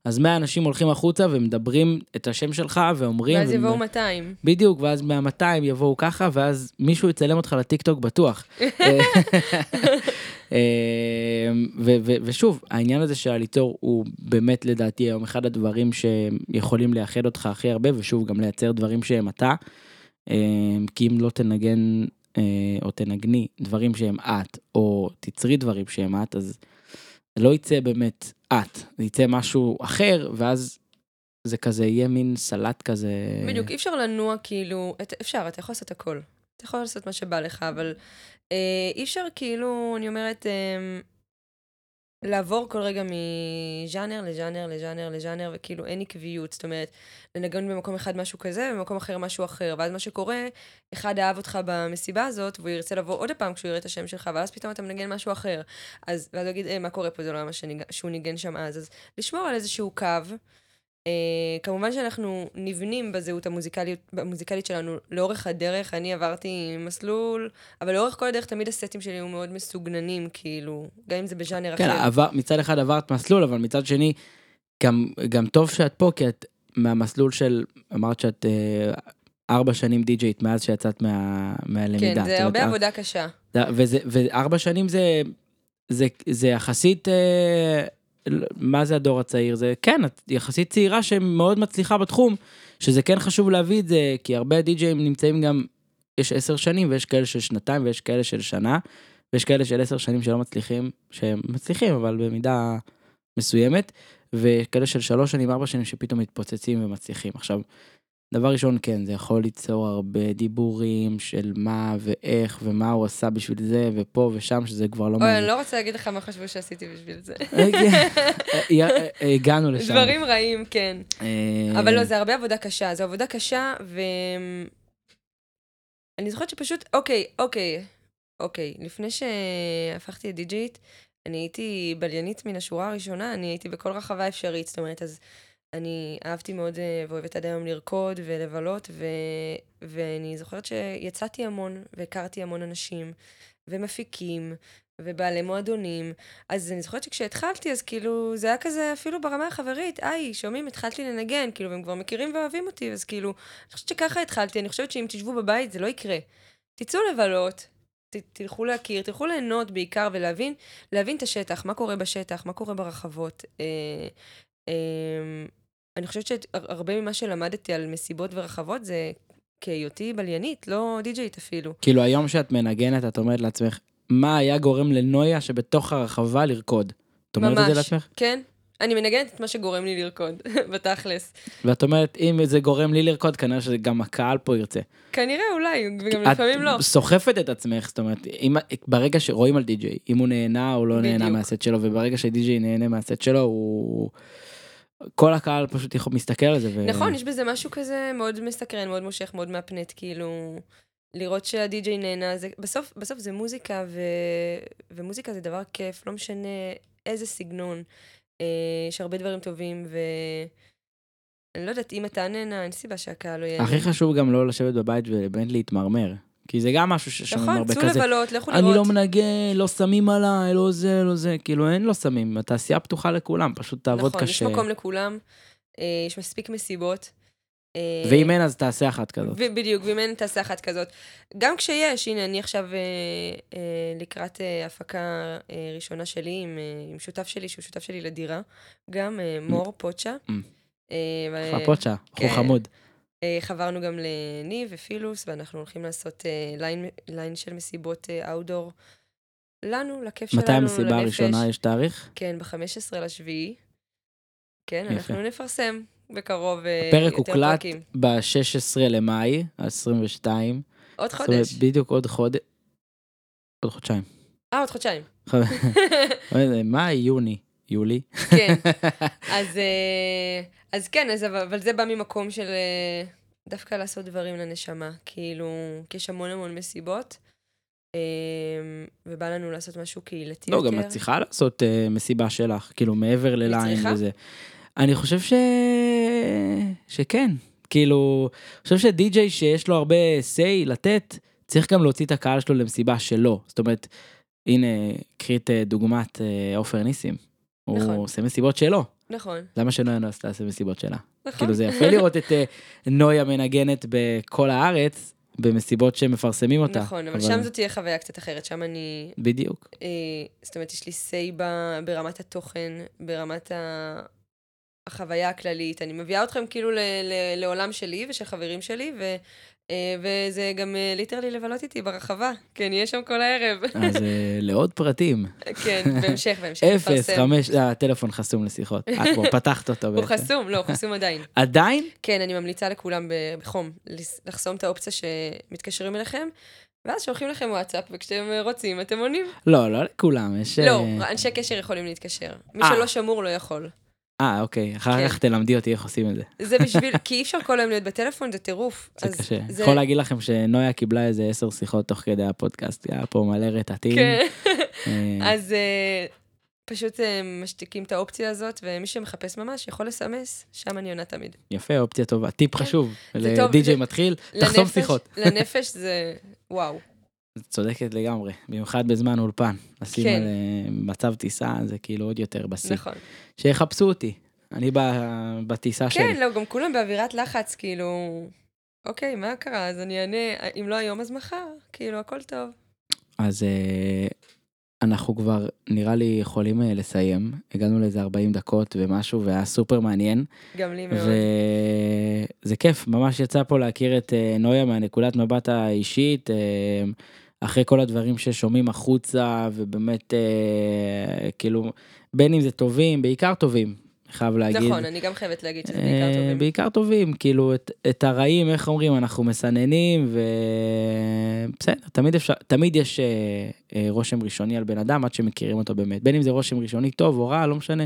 אז 100 אנשים הולכים החוצה ומדברים את השם שלך ואומרים... ואז יבואו 200. בדיוק, ואז מה-200 יבואו ככה, ואז מישהו יצלם אותך לטיקטוק בטוח. אה, ושוב, העניין הזה של הליצור הוא באמת לדעתי היום אחד הדברים שיכולים לייחד אותך הכי הרבה, ושוב, גם לייצר דברים שהם אתה. אה, כי אם לא תנגן אה, או תנגני דברים שהם את, או תצרי דברים שהם את, אז לא יצא באמת את, יצא משהו אחר, ואז זה כזה יהיה מין סלט כזה. בדיוק, אי אפשר לנוע כאילו, את- אפשר, אתה יכול לעשות הכל. אתה יכול לעשות מה שבא לך, אבל אה, אי אפשר כאילו, אני אומרת, אה, לעבור כל רגע מז'אנר לז'אנר לז'אנר לז'אנר, וכאילו אין עקביות. זאת אומרת, לנגן במקום אחד משהו כזה, ובמקום אחר משהו אחר. ואז מה שקורה, אחד אהב אותך במסיבה הזאת, והוא ירצה לבוא עוד פעם כשהוא יראה את השם שלך, ואז פתאום אתה מנגן משהו אחר. אז, ואז הוא יגיד, אה, מה קורה פה, זה לא מה שניג... שהוא ניגן שם אז. אז לשמור על איזשהו קו. Uh, כמובן שאנחנו נבנים בזהות המוזיקלית, המוזיקלית שלנו לאורך הדרך, אני עברתי מסלול, אבל לאורך כל הדרך תמיד הסטים שלי היו מאוד מסוגננים, כאילו, גם אם זה בז'אנר כן, אחר. עבר, מצד אחד עברת מסלול, אבל מצד שני, גם, גם טוב שאת פה, כי את מהמסלול של, אמרת שאת אה, ארבע שנים די-ג'יית מאז שיצאת מה, מהלמידה. כן, זה אומרת, הרבה אה, עבודה קשה. זה- וזה, וארבע שנים זה, זה, זה יחסית, אה, מה זה הדור הצעיר? זה כן, את יחסית צעירה שמאוד מצליחה בתחום, שזה כן חשוב להביא את זה, כי הרבה די-ג'אים נמצאים גם, יש עשר שנים, ויש כאלה של שנתיים, ויש כאלה של שנה, ויש כאלה של עשר שנים שלא מצליחים, שהם מצליחים, אבל במידה מסוימת, וכאלה של שלוש שנים, ארבע שנים, שפתאום מתפוצצים ומצליחים. עכשיו, דבר ראשון, כן, זה יכול ליצור הרבה דיבורים של מה ואיך ומה הוא עשה בשביל זה, ופה ושם, שזה כבר לא אוי, אני מעניין. לא רוצה להגיד לך מה חשבו שעשיתי בשביל זה. אה, כן, אה, אה, הגענו לשם. דברים רעים, כן. אבל לא, זה הרבה עבודה קשה. זו עבודה קשה, ו... אני זוכרת שפשוט, אוקיי, אוקיי, אוקיי, לפני שהפכתי לדי-ג'יית, אני הייתי בליינית מן השורה הראשונה, אני הייתי בכל רחבה אפשרית, זאת אומרת, אז אני אהבתי מאוד אה, ואוהבת עד היום לרקוד ולבלות, ו... ואני זוכרת שיצאתי המון, והכרתי המון אנשים, ומפיקים, ובעלי מועדונים. אז אני זוכרת שכשהתחלתי, אז כאילו, זה היה כזה אפילו ברמה החברית, היי, שומעים, התחלתי לנגן, כאילו, והם כבר מכירים ואוהבים אותי, אז כאילו, אני חושבת שככה התחלתי, אני חושבת שאם תשבו בבית זה לא יקרה. תצאו לבלות, ת, תלכו להכיר, תלכו ליהנות בעיקר ולהבין, להבין את השטח, מה קורה בשטח, מה קורה ברחבות. אה, אני חושבת שהרבה ממה שלמדתי על מסיבות ורחבות זה כהיותי בליינית, לא די-ג'יית אפילו. כאילו היום שאת מנגנת, את אומרת לעצמך, מה היה גורם לנויה שבתוך הרחבה לרקוד? את אומרת את זה ממש. לעצמך? כן. אני מנגנת את מה שגורם לי לרקוד, בתכלס. ואת אומרת, אם זה גורם לי לרקוד, כנראה שגם הקהל פה ירצה. כנראה, אולי, וגם לפעמים לא. את סוחפת את עצמך, זאת אומרת, אם, ברגע שרואים על די-ג'יי, אם הוא נהנה או לא נהנה בדיוק. מהסט שלו, וברגע שדי-ג'יי נהנה מהסט שלו, הוא... כל הקהל פשוט יכול מסתכל על זה. ו... נכון, יש בזה משהו כזה מאוד מסקרן, מאוד מושך, מאוד מהפנט, כאילו... לראות שהדי-ג'יי נהנה, זה, בסוף, בסוף זה מוזיקה, ו, ומוזיקה זה דבר כיף, לא משנה איזה סגנון. אה, יש הרבה דברים טובים, ו... אני לא יודעת, אם אתה נהנה, אין סיבה שהקהל לא יהיה... הכי חשוב גם לא לשבת בבית ובאמת להתמרמר. כי זה גם משהו ששומעים נכון, הרבה צאו כזה. לבלות, לכו אני לראות. לא מנגן, לא שמים עליי, לא זה, לא זה, כאילו אין לא שמים, התעשייה פתוחה לכולם, פשוט תעבוד נכון, קשה. יש מקום לכולם, אה, יש מספיק מסיבות. אה, ואם אין אז תעשה אחת כזאת. בדיוק, ואם אין תעשה אחת כזאת. גם כשיש, הנה, אני עכשיו אה, לקראת הפקה ראשונה שלי עם, עם שותף שלי, שהוא שותף שלי לדירה, גם מור פוצ'ה. ו- חפוצ'ה, כן. בחור חמוד. אה, חברנו גם לניב ופילוס, ואנחנו הולכים לעשות אה, ליין, ליין של מסיבות אה, outdoor. לנו, לכיף שלנו, מתי לנפש. המסיבה הראשונה, יש תאריך? כן, ב-15 לשביעי. כן, יפה. אנחנו נפרסם בקרוב אה, הפרק יותר הוקלט פרקים. ב-16 למאי, ה-22. עוד זאת אומרת, חודש. בדיוק עוד חודש. עוד חודשיים. אה, עוד חודשיים. מאי, יוני. יולי. כן. אז, אה, אז כן, אז, אבל, זה בא ממקום של אה, דווקא לעשות דברים לנשמה. כאילו, כי יש המון המון מסיבות, אה, ובא לנו לעשות משהו קהילתי לא, יותר. גם את צריכה לעשות uh, מסיבה שלך, כאילו מעבר לליין? וזה. אני חושב ש... שכן. כאילו, אני חושב שדי-ג'יי שיש לו הרבה say לתת, צריך גם להוציא את הקהל שלו למסיבה שלו. זאת אומרת, הנה, קחי את דוגמת עופר ניסים. נכון. הוא עושה מסיבות שלו. נכון, למה שנויה נוס תעשה מסיבות שלה? נכון. כאילו זה יפה לראות את אה, נויה מנגנת בכל הארץ, במסיבות שמפרסמים אותה. נכון, אבל שם זו תהיה חוויה קצת אחרת, שם אני... בדיוק. אה, זאת אומרת, יש לי say ב- ברמת התוכן, ברמת ה... החוויה הכללית. אני מביאה אתכם כאילו ל- ל- לעולם שלי ושל חברים שלי, וזה גם ליטרלי לבלות איתי ברחבה. כן, יהיה שם כל הערב. אז אה, לעוד פרטים. כן, בהמשך, בהמשך אפס. חמש, אה, הטלפון חסום לשיחות. את כבר פתחת אותו הוא בעצם. חסום, לא, הוא חסום עדיין. עדיין? כן, אני ממליצה לכולם בחום לחסום את האופציה שמתקשרים אליכם, ואז שולחים לכם וואטסאפ, וכשאתם רוצים, אתם עונים. לא, לא לכולם, יש... לא, אה, אנשי קשר יכולים להתקשר. מי אה. שלא שמור לא יכול. אה, אוקיי, אחר כן. כך תלמדי אותי איך עושים את זה. זה בשביל, כי אי אפשר כל היום להיות בטלפון, זה טירוף. זה קשה. יכול להגיד לכם שנויה קיבלה איזה עשר שיחות תוך כדי הפודקאסט, היה פה מלא רטטים. כן. אה, אז אה, פשוט אה, משתיקים את האופציה הזאת, ומי שמחפש ממש יכול לסמס, שם אני עונה תמיד. יפה, אופציה טובה. טיפ חשוב, כן. טוב, לדי-ג'יי מתחיל, תחסום שיחות. לנפש זה וואו. צודקת לגמרי, במיוחד בזמן אולפן. לשים כן. על אה, מצב טיסה זה כאילו עוד יותר בשיא. נכון. שיחפשו אותי, אני ב- בטיסה שלי. כן, לא, גם כולם באווירת לחץ, כאילו, אוקיי, מה קרה? אז אני אענה, אם לא היום אז מחר, כאילו, הכל טוב. אז אה, אנחנו כבר נראה לי יכולים אה, לסיים. הגענו לאיזה 40 דקות ומשהו, והיה סופר מעניין. גם לי מאוד. וזה כיף, ממש יצא פה להכיר את אה, נויה מהנקודת מבט האישית, אה, אחרי כל הדברים ששומעים החוצה, ובאמת, כאילו, בין אם זה טובים, בעיקר טובים, חייב להגיד. נכון, אני גם חייבת להגיד שזה אה, בעיקר טובים. בעיקר טובים, כאילו, את, את הרעים, איך אומרים, אנחנו מסננים, ובסדר, תמיד אפשר, תמיד יש אה, אה, רושם ראשוני על בן אדם עד שמכירים אותו באמת, בין אם זה רושם ראשוני טוב או רע, לא משנה.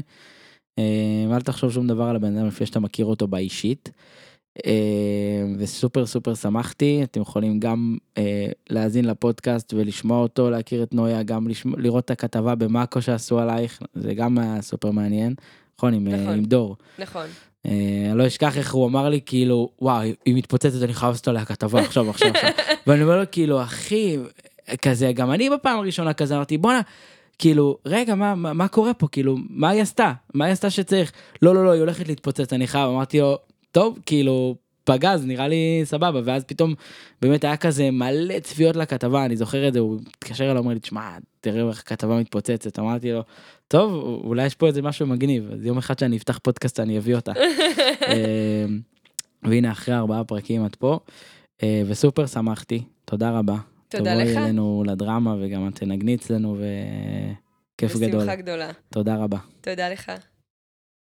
אה, אל תחשוב שום דבר על הבן אדם לפני שאתה מכיר אותו באישית. אה, וסופר סופר שמחתי, אתם יכולים גם אה, להאזין לפודקאסט ולשמוע אותו, להכיר את נויה, גם לשמוע, לראות את הכתבה במאקו שעשו עלייך, זה גם היה סופר מעניין, נכון, עם, אה, נכון. עם דור. נכון. אה, אני לא אשכח איך הוא אמר לי כאילו וואי היא מתפוצצת אני חייב לעשות עליה כתבה עכשיו עכשיו עכשיו ואני אומר לו כאילו אחי כזה גם אני בפעם הראשונה כזה אמרתי בואנה כאילו רגע מה מה, מה קורה פה כאילו מה היא עשתה מה היא עשתה שצריך לא לא לא היא הולכת להתפוצץ אני חייב אמרתי לו טוב כאילו פגז נראה לי סבבה ואז פתאום באמת היה כזה מלא צפיות לכתבה אני זוכר את זה הוא התקשר אליי אומר לי תשמע תראה איך הכתבה מתפוצצת אמרתי לו טוב אולי יש פה איזה משהו מגניב אז יום אחד שאני אפתח פודקאסט אני אביא אותה. אה, והנה אחרי ארבעה פרקים את פה אה, וסופר שמחתי תודה רבה. תודה לך. תבואי אלינו לדרמה וגם את תנגני אצלנו וכיף גדול בשמחה גדולה. תודה רבה. תודה לך.